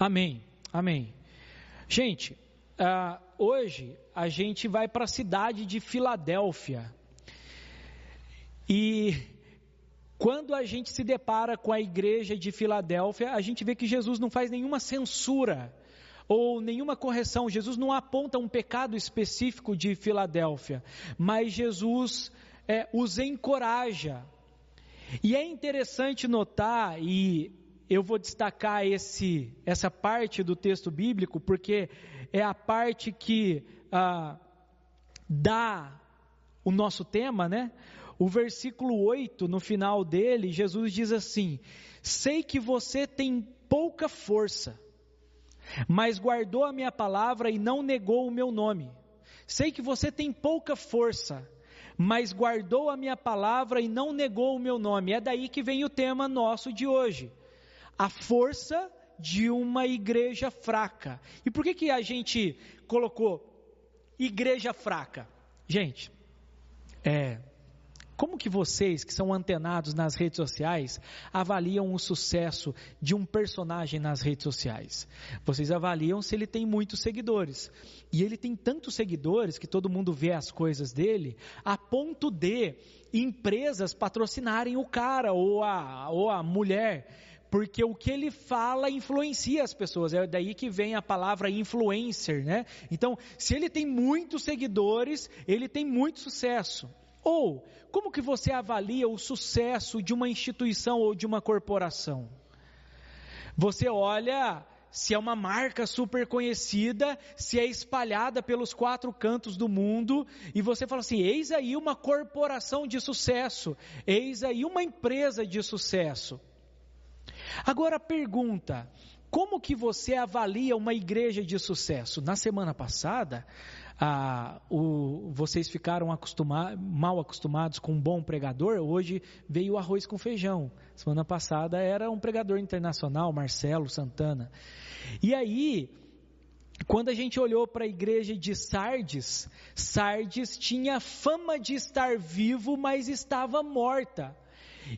Amém, amém. Gente, uh, hoje a gente vai para a cidade de Filadélfia. E quando a gente se depara com a igreja de Filadélfia, a gente vê que Jesus não faz nenhuma censura ou nenhuma correção. Jesus não aponta um pecado específico de Filadélfia, mas Jesus é, os encoraja. E é interessante notar, e eu vou destacar esse, essa parte do texto bíblico, porque é a parte que ah, dá o nosso tema, né? O versículo 8, no final dele, Jesus diz assim: Sei que você tem pouca força, mas guardou a minha palavra e não negou o meu nome. Sei que você tem pouca força, mas guardou a minha palavra e não negou o meu nome. É daí que vem o tema nosso de hoje. A força de uma igreja fraca. E por que, que a gente colocou igreja fraca? Gente, é, como que vocês, que são antenados nas redes sociais, avaliam o sucesso de um personagem nas redes sociais? Vocês avaliam se ele tem muitos seguidores. E ele tem tantos seguidores que todo mundo vê as coisas dele, a ponto de empresas patrocinarem o cara ou a, ou a mulher porque o que ele fala influencia as pessoas. É daí que vem a palavra influencer, né? Então, se ele tem muitos seguidores, ele tem muito sucesso. Ou, como que você avalia o sucesso de uma instituição ou de uma corporação? Você olha se é uma marca super conhecida, se é espalhada pelos quatro cantos do mundo, e você fala assim: eis aí uma corporação de sucesso, eis aí uma empresa de sucesso. Agora a pergunta: como que você avalia uma igreja de sucesso? Na semana passada, ah, o, vocês ficaram acostuma, mal acostumados com um bom pregador, hoje veio arroz com feijão. Semana passada era um pregador internacional, Marcelo Santana. E aí, quando a gente olhou para a igreja de Sardes, Sardes tinha fama de estar vivo, mas estava morta.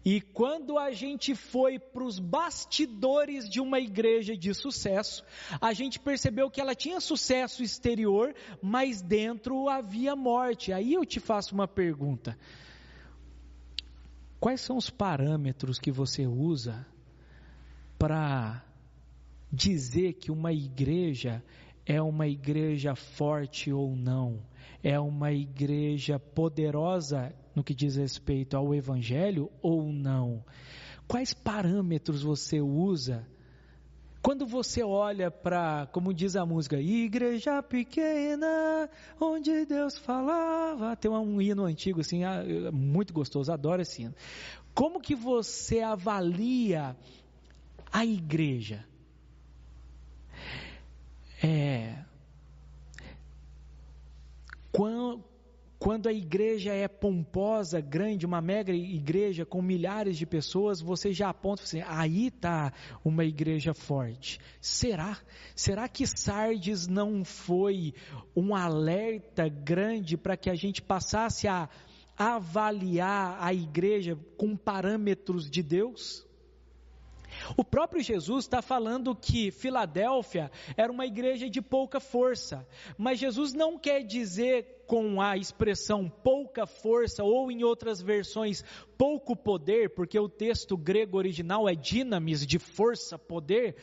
E quando a gente foi para os bastidores de uma igreja de sucesso, a gente percebeu que ela tinha sucesso exterior, mas dentro havia morte. Aí eu te faço uma pergunta: quais são os parâmetros que você usa para dizer que uma igreja é uma igreja forte ou não? É uma igreja poderosa no que diz respeito ao Evangelho ou não? Quais parâmetros você usa? Quando você olha para, como diz a música, igreja pequena, onde Deus falava, tem um hino antigo assim, ah, muito gostoso, adoro esse hino. Como que você avalia a igreja? É, quando, a igreja é pomposa, grande, uma mega igreja com milhares de pessoas, você já aponta assim, aí está uma igreja forte. Será? Será que Sardes não foi um alerta grande para que a gente passasse a avaliar a igreja com parâmetros de Deus? O próprio Jesus está falando que Filadélfia era uma igreja de pouca força, mas Jesus não quer dizer com a expressão pouca força, ou em outras versões, pouco poder, porque o texto grego original é dinamis, de força, poder.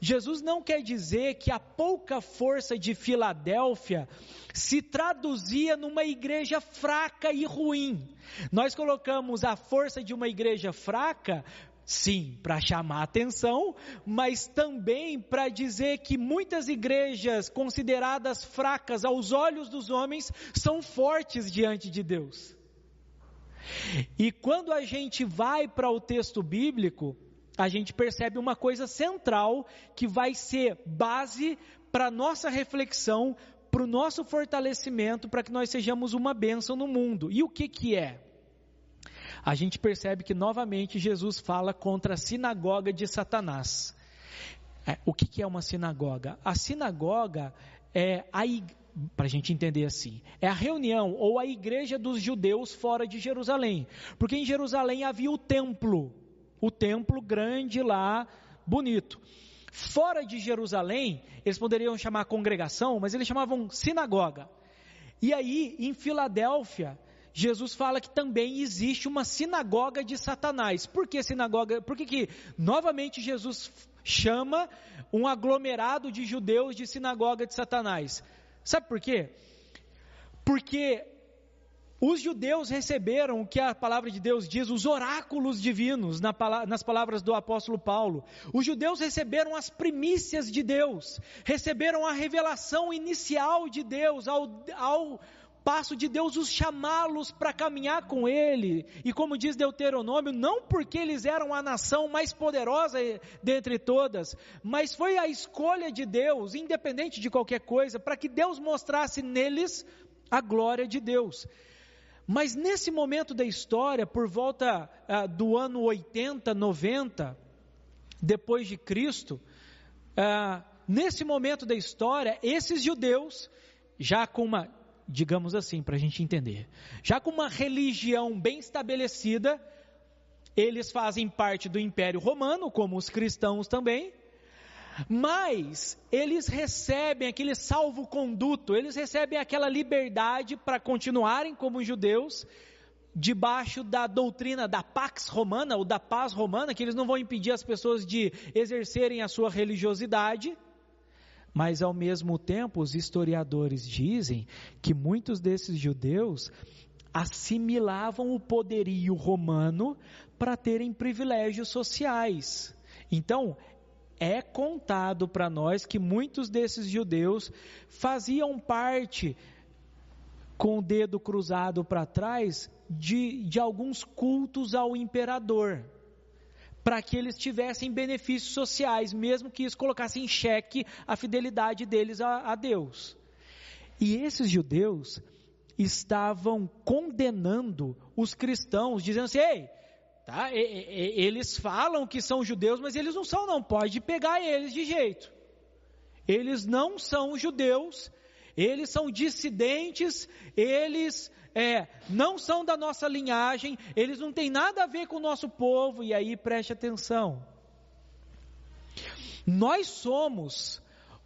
Jesus não quer dizer que a pouca força de Filadélfia se traduzia numa igreja fraca e ruim. Nós colocamos a força de uma igreja fraca Sim, para chamar atenção, mas também para dizer que muitas igrejas consideradas fracas aos olhos dos homens são fortes diante de Deus. E quando a gente vai para o texto bíblico, a gente percebe uma coisa central que vai ser base para nossa reflexão, para o nosso fortalecimento, para que nós sejamos uma bênção no mundo. E o que que é? A gente percebe que novamente Jesus fala contra a sinagoga de Satanás. É, o que, é uma sinagoga? A sinagoga é a para a gente entender assim, é a reunião ou a igreja dos judeus fora de Jerusalém, porque em Jerusalém havia o templo, o templo grande lá, bonito. Fora de Jerusalém, eles poderiam chamar congregação, mas eles chamavam sinagoga. E aí, em Filadélfia, Jesus fala que também existe uma sinagoga de Satanás. Por que sinagoga? Por que, que novamente Jesus chama um aglomerado de judeus de sinagoga de Satanás? Sabe por quê? Porque os judeus receberam o que a palavra de Deus diz, os oráculos divinos, nas palavras do apóstolo Paulo. Os judeus receberam as primícias de Deus, receberam a revelação inicial de Deus, ao, ao passo de Deus os chamá-los para caminhar com Ele. E como diz Deuteronômio, não porque eles eram a nação mais poderosa dentre todas, mas foi a escolha de Deus, independente de qualquer coisa, para que Deus mostrasse neles a glória de Deus. Mas nesse momento da história, por volta ah, do ano 80, 90, depois de Cristo, ah, nesse momento da história, esses judeus, já com uma, digamos assim, para a gente entender, já com uma religião bem estabelecida, eles fazem parte do Império Romano, como os cristãos também, mas eles recebem aquele salvo-conduto, eles recebem aquela liberdade para continuarem como judeus, debaixo da doutrina da Pax Romana, ou da paz romana, que eles não vão impedir as pessoas de exercerem a sua religiosidade, mas ao mesmo tempo os historiadores dizem que muitos desses judeus assimilavam o poderio romano para terem privilégios sociais. Então, é contado para nós que muitos desses judeus faziam parte, com o dedo cruzado para trás, de, de alguns cultos ao imperador, para que eles tivessem benefícios sociais, mesmo que isso colocasse em xeque a fidelidade deles a, a Deus. E esses judeus estavam condenando os cristãos, dizendo assim: ei, Tá? E, e, eles falam que são judeus, mas eles não são, não. Pode pegar eles de jeito. Eles não são judeus, eles são dissidentes, eles é, não são da nossa linhagem, eles não têm nada a ver com o nosso povo. E aí preste atenção. Nós somos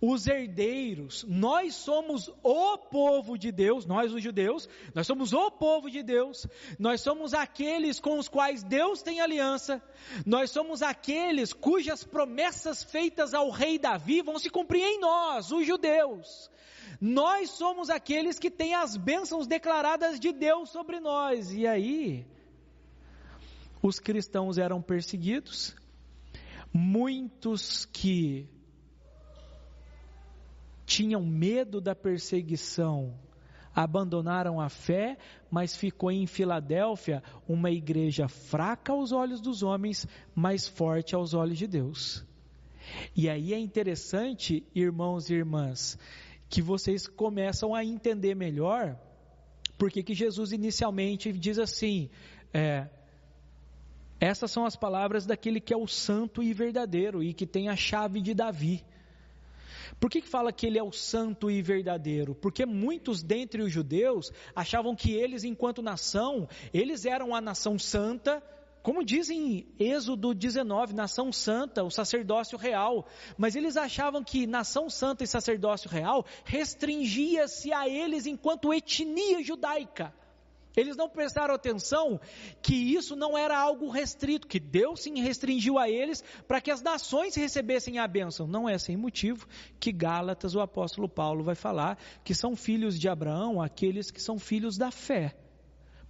os herdeiros, nós somos o povo de Deus, nós os judeus, nós somos o povo de Deus, nós somos aqueles com os quais Deus tem aliança, nós somos aqueles cujas promessas feitas ao rei Davi vão se cumprir em nós, os judeus. Nós somos aqueles que têm as bênçãos declaradas de Deus sobre nós. E aí, os cristãos eram perseguidos, muitos que tinham medo da perseguição, abandonaram a fé, mas ficou em Filadélfia uma igreja fraca aos olhos dos homens, mas forte aos olhos de Deus. E aí é interessante, irmãos e irmãs, que vocês começam a entender melhor porque que Jesus inicialmente diz assim: é, essas são as palavras daquele que é o santo e verdadeiro e que tem a chave de Davi. Por que, que fala que ele é o santo e verdadeiro? Porque muitos dentre os judeus achavam que eles, enquanto nação, eles eram a nação santa, como diz em Êxodo 19, nação santa, o sacerdócio real, mas eles achavam que nação santa e sacerdócio real restringia-se a eles enquanto etnia judaica. Eles não prestaram atenção que isso não era algo restrito, que Deus sim restringiu a eles para que as nações recebessem a bênção. Não é sem motivo que Gálatas, o apóstolo Paulo, vai falar que são filhos de Abraão aqueles que são filhos da fé.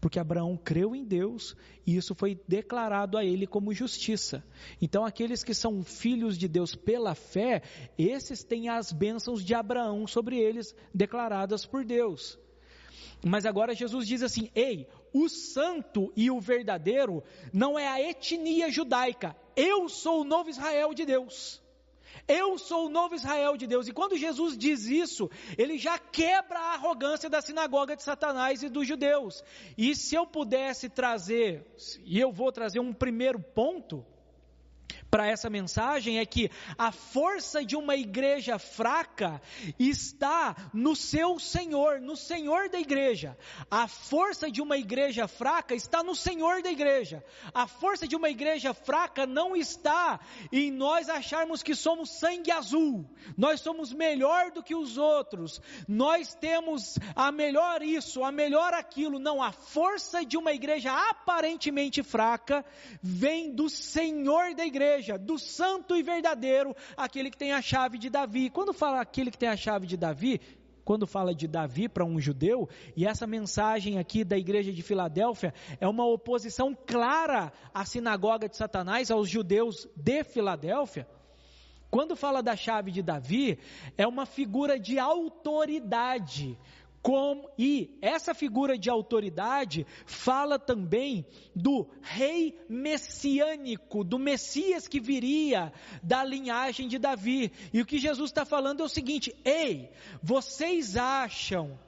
Porque Abraão creu em Deus e isso foi declarado a ele como justiça. Então, aqueles que são filhos de Deus pela fé, esses têm as bênçãos de Abraão sobre eles, declaradas por Deus. Mas agora Jesus diz assim: ei, o santo e o verdadeiro não é a etnia judaica, eu sou o novo Israel de Deus. Eu sou o novo Israel de Deus. E quando Jesus diz isso, ele já quebra a arrogância da sinagoga de Satanás e dos judeus. E se eu pudesse trazer, e eu vou trazer um primeiro ponto, para essa mensagem é que a força de uma igreja fraca está no seu Senhor, no Senhor da igreja. A força de uma igreja fraca está no Senhor da igreja. A força de uma igreja fraca não está em nós acharmos que somos sangue azul, nós somos melhor do que os outros, nós temos a melhor isso, a melhor aquilo. Não, a força de uma igreja aparentemente fraca vem do Senhor da igreja igreja, do santo e verdadeiro, aquele que tem a chave de Davi. Quando fala aquele que tem a chave de Davi, quando fala de Davi para um judeu, e essa mensagem aqui da igreja de Filadélfia é uma oposição clara à sinagoga de Satanás, aos judeus de Filadélfia. Quando fala da chave de Davi, é uma figura de autoridade, com, e essa figura de autoridade fala também do rei messiânico, do Messias que viria da linhagem de Davi. E o que Jesus está falando é o seguinte: ei, vocês acham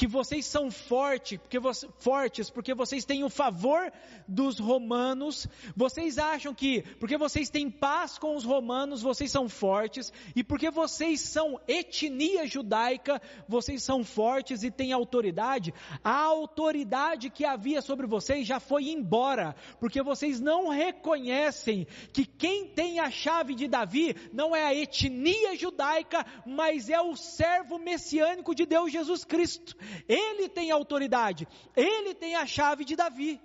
que vocês são forte, porque fortes porque vocês têm o favor dos romanos, vocês acham que porque vocês têm paz com os romanos, vocês são fortes, e porque vocês são etnia judaica, vocês são fortes e têm autoridade, a autoridade que havia sobre vocês já foi embora, porque vocês não reconhecem que quem tem a chave de Davi não é a etnia judaica, mas é o servo messiânico de Deus Jesus Cristo. Ele tem autoridade, ele tem a chave de Davi.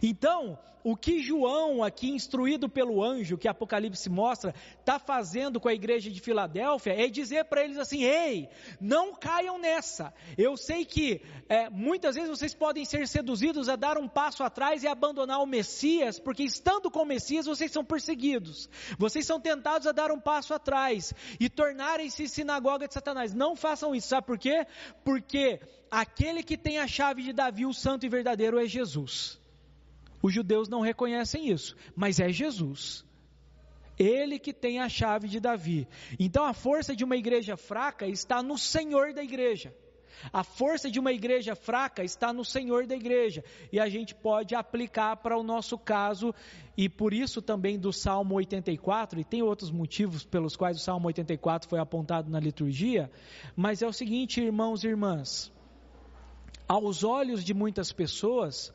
Então, o que João, aqui instruído pelo anjo, que Apocalipse mostra, está fazendo com a igreja de Filadélfia, é dizer para eles assim: ei, não caiam nessa. Eu sei que é, muitas vezes vocês podem ser seduzidos a dar um passo atrás e abandonar o Messias, porque estando com o Messias vocês são perseguidos. Vocês são tentados a dar um passo atrás e tornarem-se sinagoga de Satanás. Não façam isso, sabe por quê? Porque aquele que tem a chave de Davi, o santo e verdadeiro, é Jesus. Os judeus não reconhecem isso, mas é Jesus. Ele que tem a chave de Davi. Então a força de uma igreja fraca está no Senhor da igreja. A força de uma igreja fraca está no Senhor da igreja. E a gente pode aplicar para o nosso caso, e por isso também do Salmo 84, e tem outros motivos pelos quais o Salmo 84 foi apontado na liturgia, mas é o seguinte, irmãos e irmãs: aos olhos de muitas pessoas,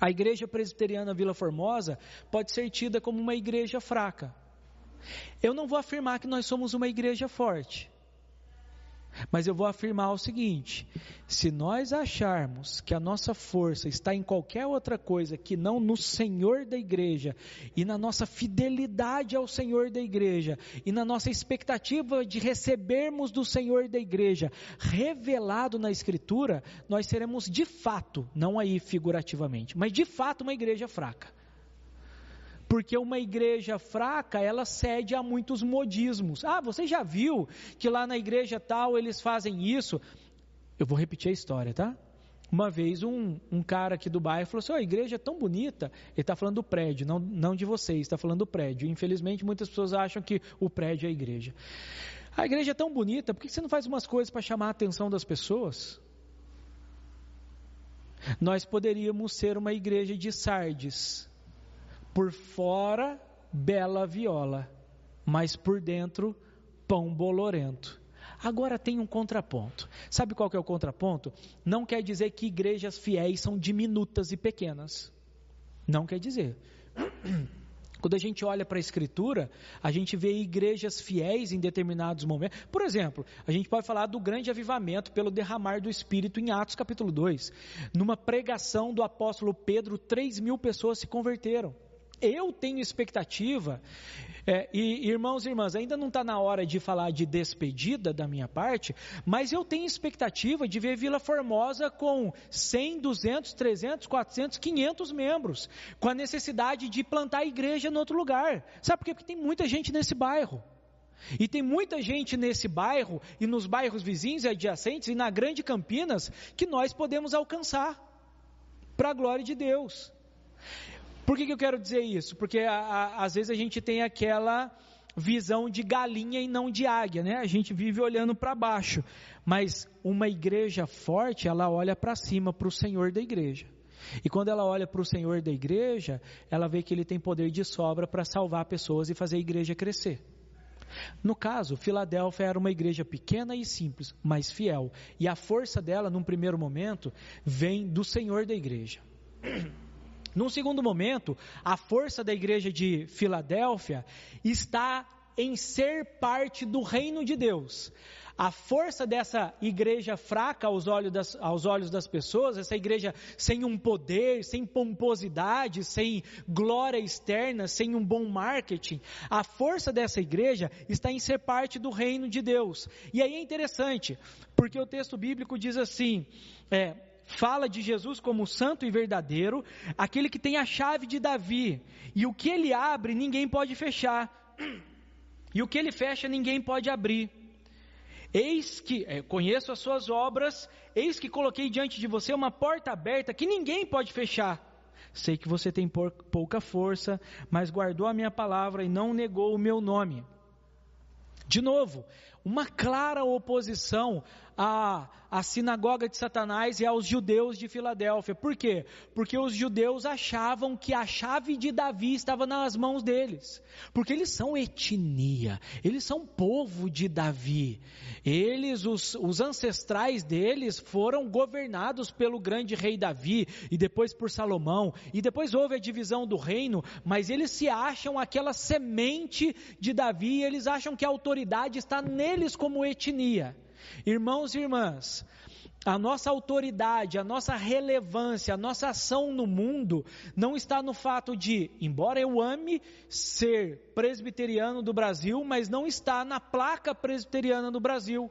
a igreja presbiteriana Vila Formosa pode ser tida como uma igreja fraca. Eu não vou afirmar que nós somos uma igreja forte. Mas eu vou afirmar o seguinte: se nós acharmos que a nossa força está em qualquer outra coisa que não no Senhor da igreja, e na nossa fidelidade ao Senhor da igreja, e na nossa expectativa de recebermos do Senhor da igreja, revelado na Escritura, nós seremos de fato, não aí figurativamente, mas de fato uma igreja fraca. Porque uma igreja fraca, ela cede a muitos modismos. Ah, você já viu que lá na igreja tal eles fazem isso? Eu vou repetir a história, tá? Uma vez um, um cara aqui do bairro falou assim: oh, a igreja é tão bonita. Ele está falando do prédio, não, não de vocês, está falando do prédio. Infelizmente, muitas pessoas acham que o prédio é a igreja. A igreja é tão bonita, por que você não faz umas coisas para chamar a atenção das pessoas? Nós poderíamos ser uma igreja de Sardes, por fora, bela viola, mas por dentro, pão bolorento. Agora tem um contraponto. Sabe qual que é o contraponto? Não quer dizer que igrejas fiéis são diminutas e pequenas. Não quer dizer. Quando a gente olha para a Escritura, a gente vê igrejas fiéis em determinados momentos. Por exemplo, a gente pode falar do grande avivamento pelo derramar do Espírito em Atos capítulo 2. Numa pregação do apóstolo Pedro, 3 mil pessoas se converteram. Eu tenho expectativa, é, e irmãos e irmãs, ainda não está na hora de falar de despedida da minha parte, mas eu tenho expectativa de ver Vila Formosa com 100, 200, 300, 400, 500 membros, com a necessidade de plantar igreja em outro lugar. Sabe por quê? Porque tem muita gente nesse bairro. E tem muita gente nesse bairro e nos bairros vizinhos e adjacentes e na Grande Campinas que nós podemos alcançar para a glória de Deus. Por que, que eu quero dizer isso? Porque a, a, às vezes a gente tem aquela visão de galinha e não de águia, né? A gente vive olhando para baixo, mas uma igreja forte, ela olha para cima, para o Senhor da igreja. E quando ela olha para o Senhor da igreja, ela vê que ele tem poder de sobra para salvar pessoas e fazer a igreja crescer. No caso, Filadélfia era uma igreja pequena e simples, mas fiel. E a força dela, num primeiro momento, vem do Senhor da igreja. Num segundo momento, a força da igreja de Filadélfia está em ser parte do reino de Deus. A força dessa igreja fraca aos olhos, das, aos olhos das pessoas, essa igreja sem um poder, sem pomposidade, sem glória externa, sem um bom marketing, a força dessa igreja está em ser parte do reino de Deus. E aí é interessante, porque o texto bíblico diz assim: é, fala de Jesus como santo e verdadeiro, aquele que tem a chave de Davi, e o que ele abre ninguém pode fechar, e o que ele fecha ninguém pode abrir. Eis que, é, conheço as suas obras, eis que coloquei diante de você uma porta aberta que ninguém pode fechar. Sei que você tem pouca força, mas guardou a minha palavra e não negou o meu nome. De novo, uma clara oposição à, sinagoga de Satanás e aos judeus de Filadélfia. Por quê? Porque os judeus achavam que a chave de Davi estava nas mãos deles. Porque eles são etnia, eles são povo de Davi. Eles, os, os ancestrais deles, foram governados pelo grande rei Davi e depois por Salomão. E depois houve a divisão do reino, mas eles se acham aquela semente de Davi e eles acham que a autoridade está neles como etnia. Irmãos e irmãs, a nossa autoridade, a nossa relevância, a nossa ação no mundo não está no fato de, embora eu ame ser presbiteriano do Brasil, mas não está na placa presbiteriana do Brasil.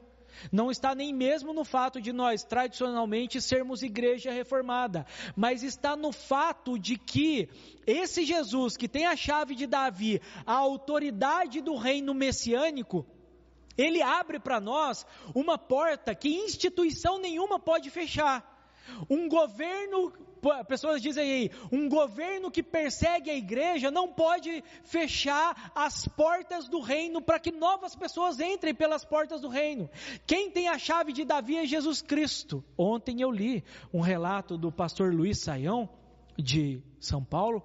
Não está nem mesmo no fato de nós, tradicionalmente, sermos igreja reformada, mas está no fato de que esse Jesus, que tem a chave de Davi, a autoridade do reino messiânico, ele abre para nós uma porta que instituição nenhuma pode fechar. Um governo, pessoas dizem aí, um governo que persegue a igreja não pode fechar as portas do reino para que novas pessoas entrem pelas portas do reino. Quem tem a chave de Davi é Jesus Cristo. Ontem eu li um relato do pastor Luiz Saião, de São Paulo,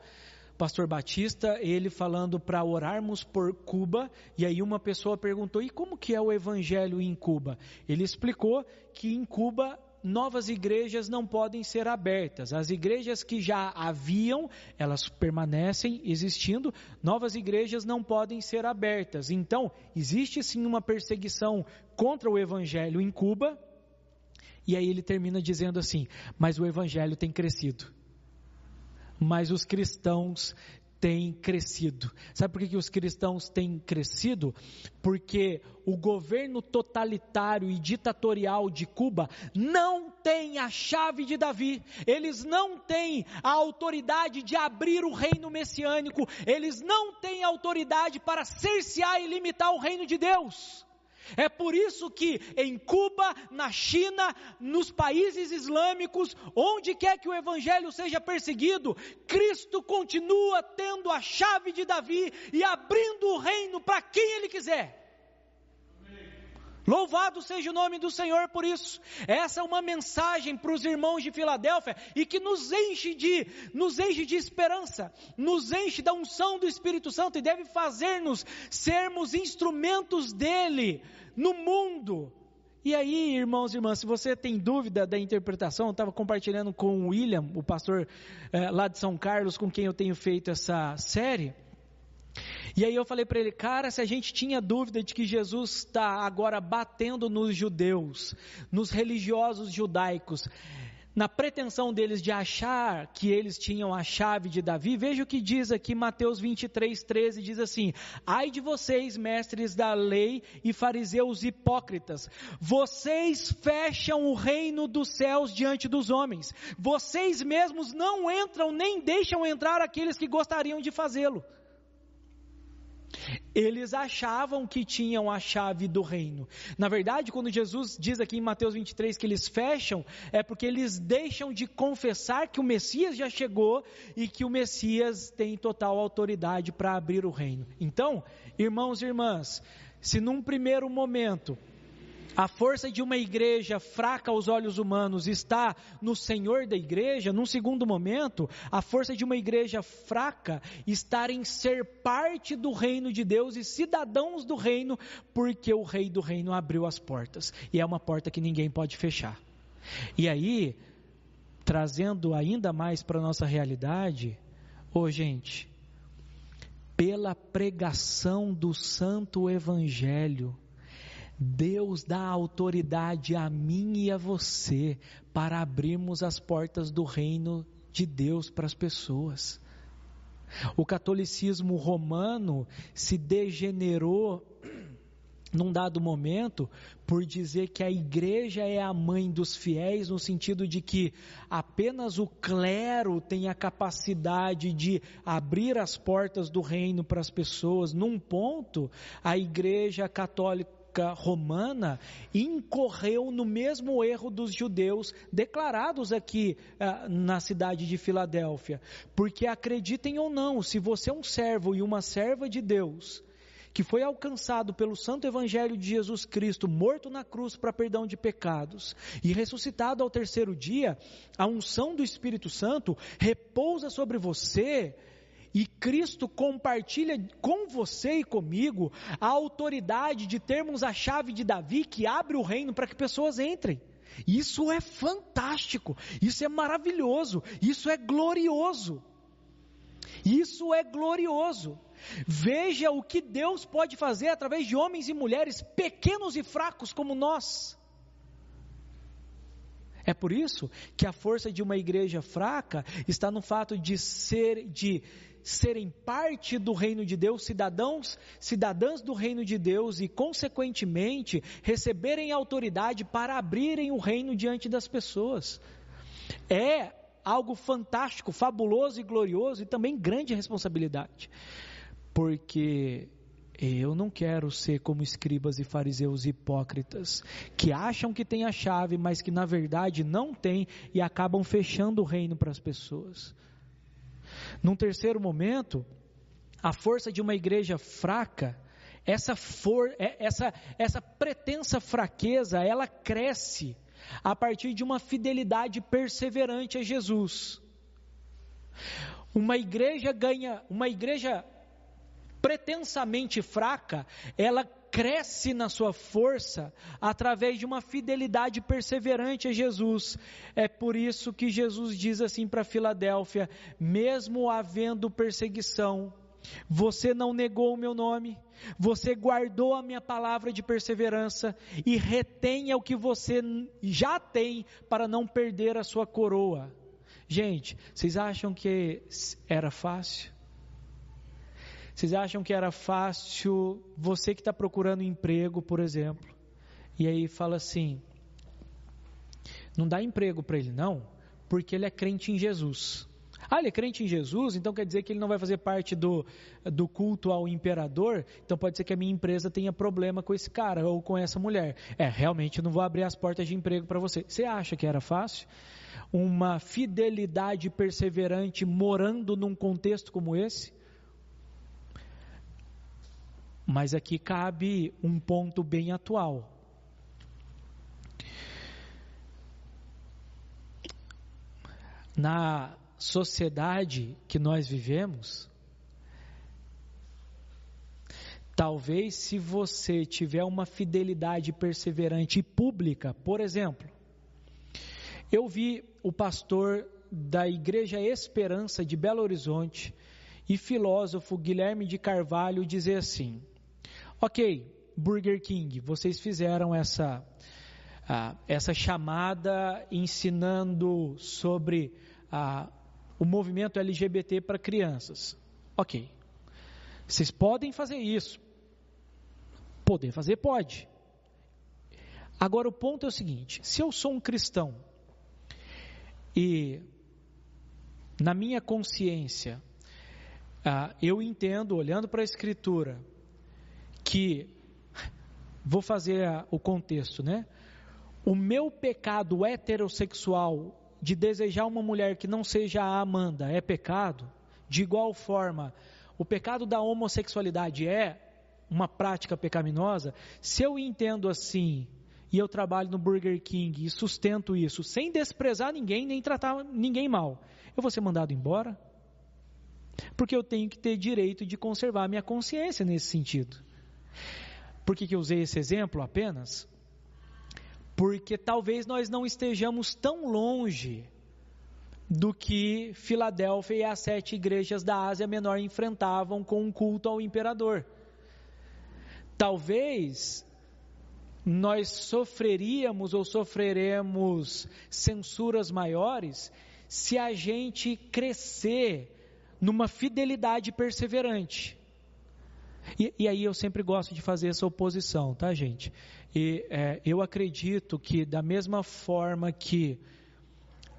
pastor Batista, ele falando para orarmos por Cuba, e aí uma pessoa perguntou: "E como que é o evangelho em Cuba?" Ele explicou que em Cuba novas igrejas não podem ser abertas. As igrejas que já haviam, elas permanecem existindo, novas igrejas não podem ser abertas. Então, existe sim uma perseguição contra o evangelho em Cuba. E aí ele termina dizendo assim: "Mas o evangelho tem crescido" mas os cristãos têm crescido. Sabe por que, que os cristãos têm crescido? Porque o governo totalitário e ditatorial de Cuba não tem a chave de Davi, eles não têm a autoridade de abrir o reino messiânico, eles não têm autoridade para cercear e limitar o reino de Deus. É por isso que em Cuba, na China, nos países islâmicos, onde quer que o evangelho seja perseguido, Cristo continua tendo a chave de Davi e abrindo o reino para quem ele quiser. Louvado seja o nome do Senhor por isso. Essa é uma mensagem para os irmãos de Filadélfia e que nos enche de, nos enche de esperança, nos enche da unção do Espírito Santo e deve fazer-nos sermos instrumentos dele no mundo. E aí, irmãos e irmãs, se você tem dúvida da interpretação, eu estava compartilhando com o William, o pastor eh, lá de São Carlos, com quem eu tenho feito essa série. E aí eu falei para ele, cara, se a gente tinha dúvida de que Jesus está agora batendo nos judeus, nos religiosos judaicos, na pretensão deles de achar que eles tinham a chave de Davi, veja o que diz aqui Mateus 23, 13, diz assim: Ai de vocês, mestres da lei e fariseus hipócritas, vocês fecham o reino dos céus diante dos homens, vocês mesmos não entram nem deixam entrar aqueles que gostariam de fazê-lo. Eles achavam que tinham a chave do reino. Na verdade, quando Jesus diz aqui em Mateus 23 que eles fecham, é porque eles deixam de confessar que o Messias já chegou e que o Messias tem total autoridade para abrir o reino. Então, irmãos e irmãs, se num primeiro momento a força de uma igreja fraca aos olhos humanos está no Senhor da igreja, num segundo momento, a força de uma igreja fraca está em ser parte do reino de Deus e cidadãos do reino, porque o rei do reino abriu as portas, e é uma porta que ninguém pode fechar. E aí, trazendo ainda mais para a nossa realidade, ô oh, gente, pela pregação do santo evangelho, Deus dá autoridade a mim e a você para abrirmos as portas do reino de Deus para as pessoas. O catolicismo romano se degenerou num dado momento por dizer que a igreja é a mãe dos fiéis, no sentido de que apenas o clero tem a capacidade de abrir as portas do reino para as pessoas. Num ponto, a igreja católica romana incorreu no mesmo erro dos judeus declarados aqui ah, na cidade de Filadélfia. Porque acreditem ou não, se você é um servo e uma serva de Deus, que foi alcançado pelo santo evangelho de Jesus Cristo, morto na cruz para perdão de pecados e ressuscitado ao terceiro dia, a unção do Espírito Santo repousa sobre você e Cristo compartilha com você e comigo a autoridade de termos a chave de Davi que abre o reino para que pessoas entrem. Isso é fantástico, isso é maravilhoso, isso é glorioso. Isso é glorioso. Veja o que Deus pode fazer através de homens e mulheres pequenos e fracos como nós. É por isso que a força de uma igreja fraca está no fato de ser de serem parte do reino de Deus, cidadãos, cidadãs do reino de Deus e, consequentemente, receberem autoridade para abrirem o reino diante das pessoas. É algo fantástico, fabuloso e glorioso e também grande responsabilidade. Porque eu não quero ser como escribas e fariseus hipócritas, que acham que têm a chave, mas que na verdade não têm e acabam fechando o reino para as pessoas. Num terceiro momento, a força de uma igreja fraca, essa, for, é, essa, essa pretensa fraqueza, ela cresce a partir de uma fidelidade perseverante a Jesus. Uma igreja ganha, uma igreja pretensamente fraca, ela cresce na sua força através de uma fidelidade perseverante a Jesus. É por isso que Jesus diz assim para Filadélfia: mesmo havendo perseguição, você não negou o meu nome, você guardou a minha palavra de perseverança e retenha o que você já tem para não perder a sua coroa. Gente, vocês acham que era fácil? Vocês acham que era fácil você que está procurando emprego, por exemplo, e aí fala assim: não dá emprego para ele, não, porque ele é crente em Jesus. Ah, ele é crente em Jesus, então quer dizer que ele não vai fazer parte do, do culto ao imperador, então pode ser que a minha empresa tenha problema com esse cara ou com essa mulher. É, realmente eu não vou abrir as portas de emprego para você. Você acha que era fácil? Uma fidelidade perseverante morando num contexto como esse? Mas aqui cabe um ponto bem atual. Na sociedade que nós vivemos, talvez se você tiver uma fidelidade perseverante e pública, por exemplo, eu vi o pastor da Igreja Esperança de Belo Horizonte e filósofo Guilherme de Carvalho dizer assim: Ok, Burger King, vocês fizeram essa, essa chamada ensinando sobre o movimento LGBT para crianças. Ok, vocês podem fazer isso. Poder fazer, pode. Agora o ponto é o seguinte: se eu sou um cristão e na minha consciência eu entendo, olhando para a Escritura, que vou fazer o contexto, né? O meu pecado heterossexual de desejar uma mulher que não seja a Amanda é pecado? De igual forma, o pecado da homossexualidade é uma prática pecaminosa? Se eu entendo assim e eu trabalho no Burger King e sustento isso, sem desprezar ninguém, nem tratar ninguém mal, eu vou ser mandado embora? Porque eu tenho que ter direito de conservar minha consciência nesse sentido. Por que, que eu usei esse exemplo apenas? Porque talvez nós não estejamos tão longe do que Filadélfia e as sete igrejas da Ásia Menor enfrentavam com um culto ao imperador. Talvez nós sofreríamos ou sofreremos censuras maiores se a gente crescer numa fidelidade perseverante. E, e, aí eu sempre gosto de fazer essa oposição, tá, gente? E é, eu acredito que da mesma forma que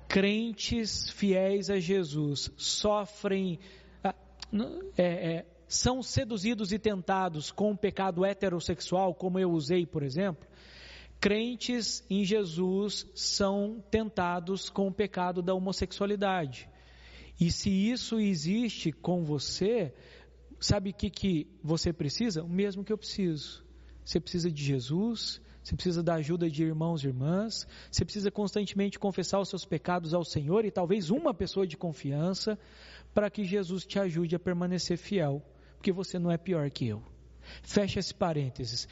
crentes fiéis a Jesus sofrem, ah, é, é, são seduzidos e tentados com o pecado heterossexual, como eu usei, por exemplo, crentes em Jesus são tentados com o pecado da homossexualidade. E se isso existe com você, sabe o que, que você precisa? O mesmo que eu preciso. Você precisa de Jesus, você precisa da ajuda de irmãos e irmãs, você precisa constantemente confessar os seus pecados ao Senhor e talvez uma pessoa de confiança para que Jesus te ajude a permanecer fiel, porque você não é pior que eu. Fecha esse parênteses.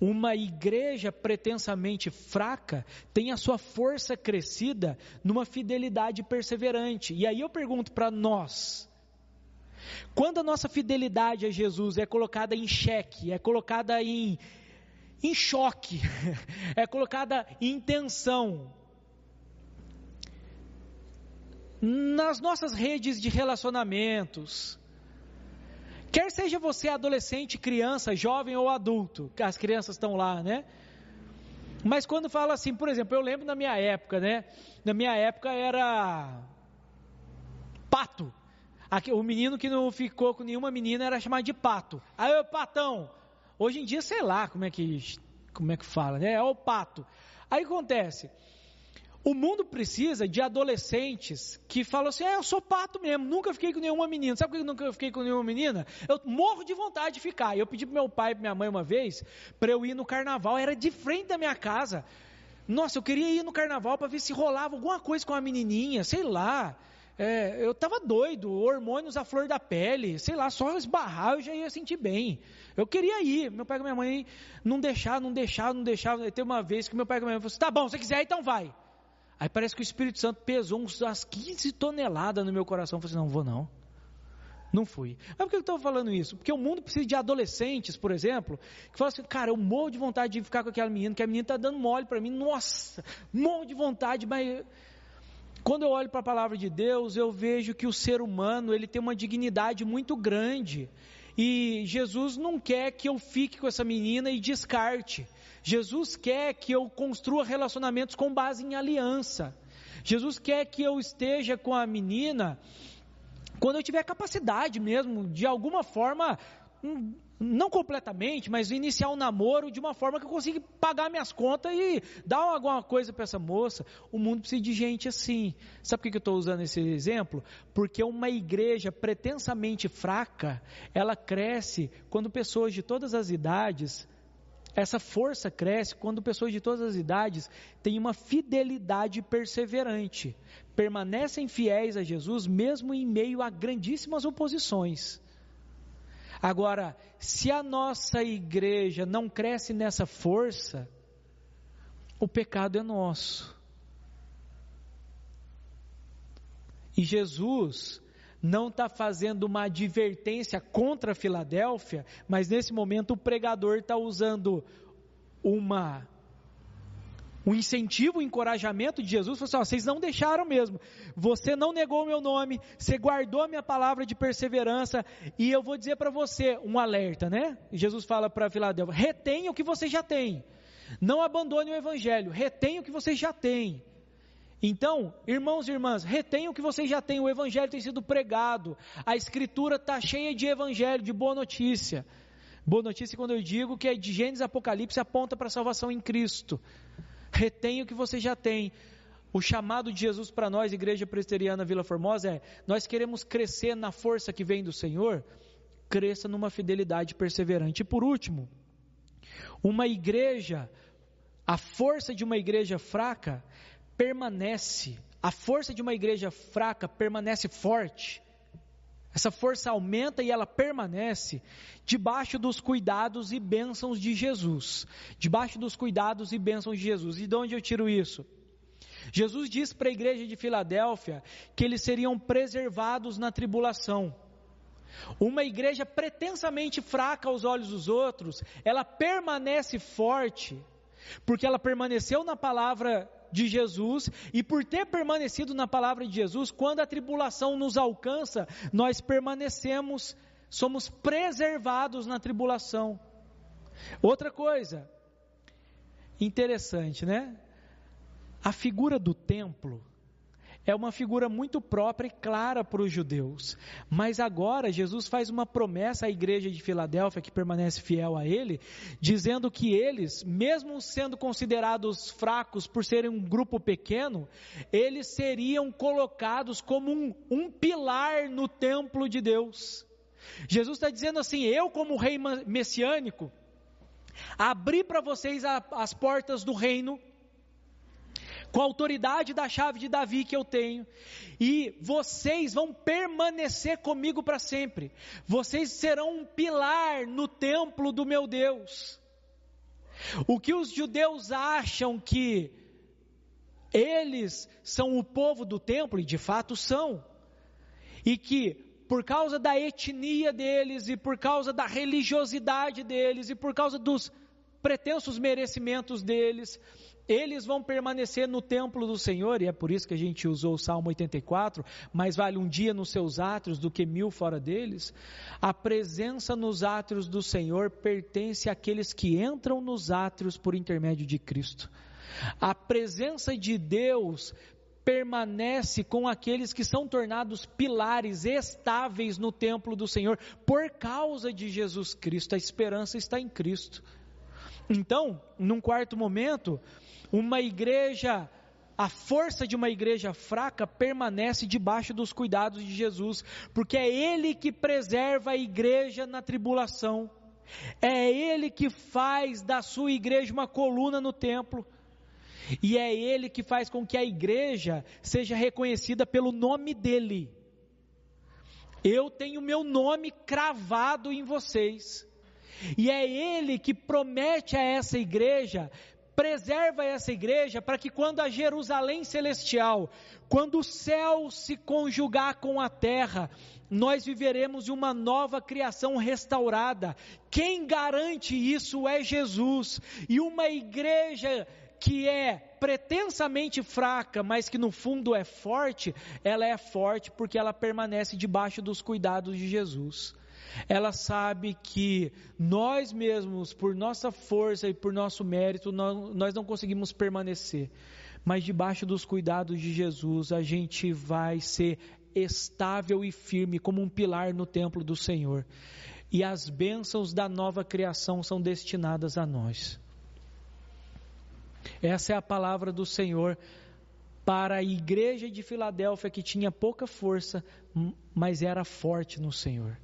Uma igreja pretensamente fraca tem a sua força crescida numa fidelidade perseverante. E aí eu pergunto para nós, quando a nossa fidelidade a Jesus é colocada em xeque, é colocada em em choque, é colocada em tensão. Nas nossas redes de relacionamentos, quer seja você adolescente, criança, jovem ou adulto, as crianças estão lá, né? Mas quando fala assim, por exemplo, eu lembro na minha época, né? Na minha época era pato. O menino que não ficou com nenhuma menina era chamado de pato. Aí, o patão, Hoje em dia, sei lá como é que, como é que fala, né? É o pato. Aí acontece. O mundo precisa de adolescentes que falam assim: é, eu sou pato mesmo, nunca fiquei com nenhuma menina. Sabe por que eu nunca fiquei com nenhuma menina? Eu morro de vontade de ficar. Eu pedi para meu pai e minha mãe uma vez para eu ir no carnaval, era de frente da minha casa. Nossa, eu queria ir no carnaval para ver se rolava alguma coisa com a menininha, sei lá. É, eu estava doido, hormônios à flor da pele, sei lá, só esbarrar eu já ia sentir bem. Eu queria ir, meu pai e minha mãe não deixaram, não deixaram, não deixaram. Tem uma vez que meu pai e minha mãe falaram assim, tá bom, se quiser, então vai. Aí parece que o Espírito Santo pesou umas 15 toneladas no meu coração. Eu falei assim, não vou não. Não fui. Mas por que eu estou falando isso? Porque o mundo precisa de adolescentes, por exemplo, que falam assim, cara, eu morro de vontade de ficar com aquela menina, que a menina está dando mole para mim. Nossa, morro de vontade, mas quando eu olho para a palavra de Deus, eu vejo que o ser humano, ele tem uma dignidade muito grande. E Jesus não quer que eu fique com essa menina e descarte. Jesus quer que eu construa relacionamentos com base em aliança. Jesus quer que eu esteja com a menina quando eu tiver capacidade mesmo, de alguma forma, hum, não completamente, mas iniciar um namoro de uma forma que eu consiga pagar minhas contas e dar alguma coisa para essa moça. O mundo precisa de gente assim. Sabe por que eu estou usando esse exemplo? Porque uma igreja pretensamente fraca, ela cresce quando pessoas de todas as idades essa força cresce quando pessoas de todas as idades têm uma fidelidade perseverante, permanecem fiéis a Jesus mesmo em meio a grandíssimas oposições. Agora, se a nossa igreja não cresce nessa força, o pecado é nosso. E Jesus não está fazendo uma advertência contra a Filadélfia, mas nesse momento o pregador está usando uma um incentivo, um encorajamento de Jesus, falou assim, ó, vocês não deixaram mesmo, você não negou o meu nome, você guardou a minha palavra de perseverança, e eu vou dizer para você, um alerta, né? Jesus fala para Filadélfia, retenha o que você já tem, não abandone o evangelho, retenha o que você já tem. Então, irmãos e irmãs, retenha o que vocês já têm, o evangelho tem sido pregado, a escritura está cheia de evangelho, de boa notícia. Boa notícia quando eu digo que é de Gênesis Apocalipse aponta para a salvação em Cristo. Retenha o que você já tem. O chamado de Jesus para nós, Igreja Presbiteriana Vila Formosa, é: nós queremos crescer na força que vem do Senhor, cresça numa fidelidade perseverante. E por último, uma igreja a força de uma igreja fraca permanece, a força de uma igreja fraca permanece forte. Essa força aumenta e ela permanece debaixo dos cuidados e bênçãos de Jesus. Debaixo dos cuidados e bênçãos de Jesus. E de onde eu tiro isso? Jesus disse para a igreja de Filadélfia que eles seriam preservados na tribulação. Uma igreja pretensamente fraca aos olhos dos outros, ela permanece forte, porque ela permaneceu na palavra de Jesus, e por ter permanecido na palavra de Jesus, quando a tribulação nos alcança, nós permanecemos, somos preservados na tribulação. Outra coisa, interessante, né? A figura do templo é uma figura muito própria e clara para os judeus. Mas agora Jesus faz uma promessa à igreja de Filadélfia, que permanece fiel a ele, dizendo que eles, mesmo sendo considerados fracos por serem um grupo pequeno, eles seriam colocados como um, um pilar no templo de Deus. Jesus está dizendo assim: eu, como rei messiânico, abri para vocês a, as portas do reino com a autoridade da chave de Davi que eu tenho, e vocês vão permanecer comigo para sempre. Vocês serão um pilar no templo do meu Deus. O que os judeus acham que eles são o povo do templo, e de fato são, e que por causa da etnia deles, e por causa da religiosidade deles, e por causa dos pretensos merecimentos deles, eles vão permanecer no templo do Senhor, e é por isso que a gente usou o Salmo 84, mais vale um dia nos seus átrios do que mil fora deles. A presença nos átrios do Senhor pertence àqueles que entram nos átrios por intermédio de Cristo. A presença de Deus permanece com aqueles que são tornados pilares estáveis no templo do Senhor por causa de Jesus Cristo. A esperança está em Cristo. Então, num quarto momento, uma igreja, a força de uma igreja fraca permanece debaixo dos cuidados de Jesus, porque é Ele que preserva a igreja na tribulação, é Ele que faz da sua igreja uma coluna no templo, e é Ele que faz com que a igreja seja reconhecida pelo nome dEle. Eu tenho meu nome cravado em vocês. E é Ele que promete a essa igreja preserva essa igreja para que quando a Jerusalém celestial, quando o céu se conjugar com a terra, nós viveremos uma nova criação restaurada. Quem garante isso é Jesus. E uma igreja que é pretensamente fraca, mas que no fundo é forte, ela é forte porque ela permanece debaixo dos cuidados de Jesus ela sabe que nós mesmos, por nossa força e por nosso mérito, nós não conseguimos permanecer. Mas debaixo dos cuidados de Jesus, a gente vai ser estável e firme como um pilar no templo do Senhor. E as bênçãos da nova criação são destinadas a nós. Essa é a palavra do Senhor para a igreja de Filadélfia que tinha pouca força, mas era forte no Senhor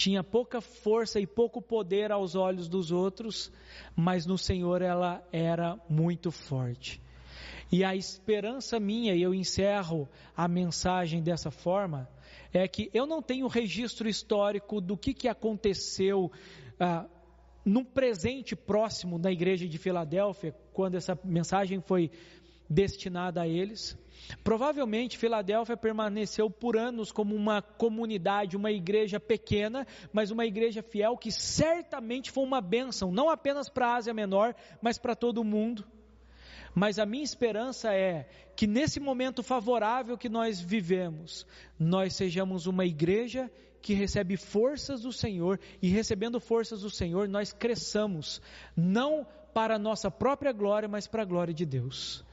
tinha pouca força e pouco poder aos olhos dos outros, mas no Senhor ela era muito forte. E a esperança minha, e eu encerro a mensagem dessa forma, é que eu não tenho registro histórico do que, que aconteceu ah, no presente próximo da igreja de Filadélfia, quando essa mensagem foi destinada a eles. Provavelmente Filadélfia permaneceu por anos como uma comunidade, uma igreja pequena, mas uma igreja fiel que certamente foi uma bênção, não apenas para a Ásia Menor, mas para todo o mundo. Mas a minha esperança é que nesse momento favorável que nós vivemos, nós sejamos uma igreja que recebe forças do Senhor e recebendo forças do Senhor, nós cresçamos, não para a nossa própria glória, mas para a glória de Deus.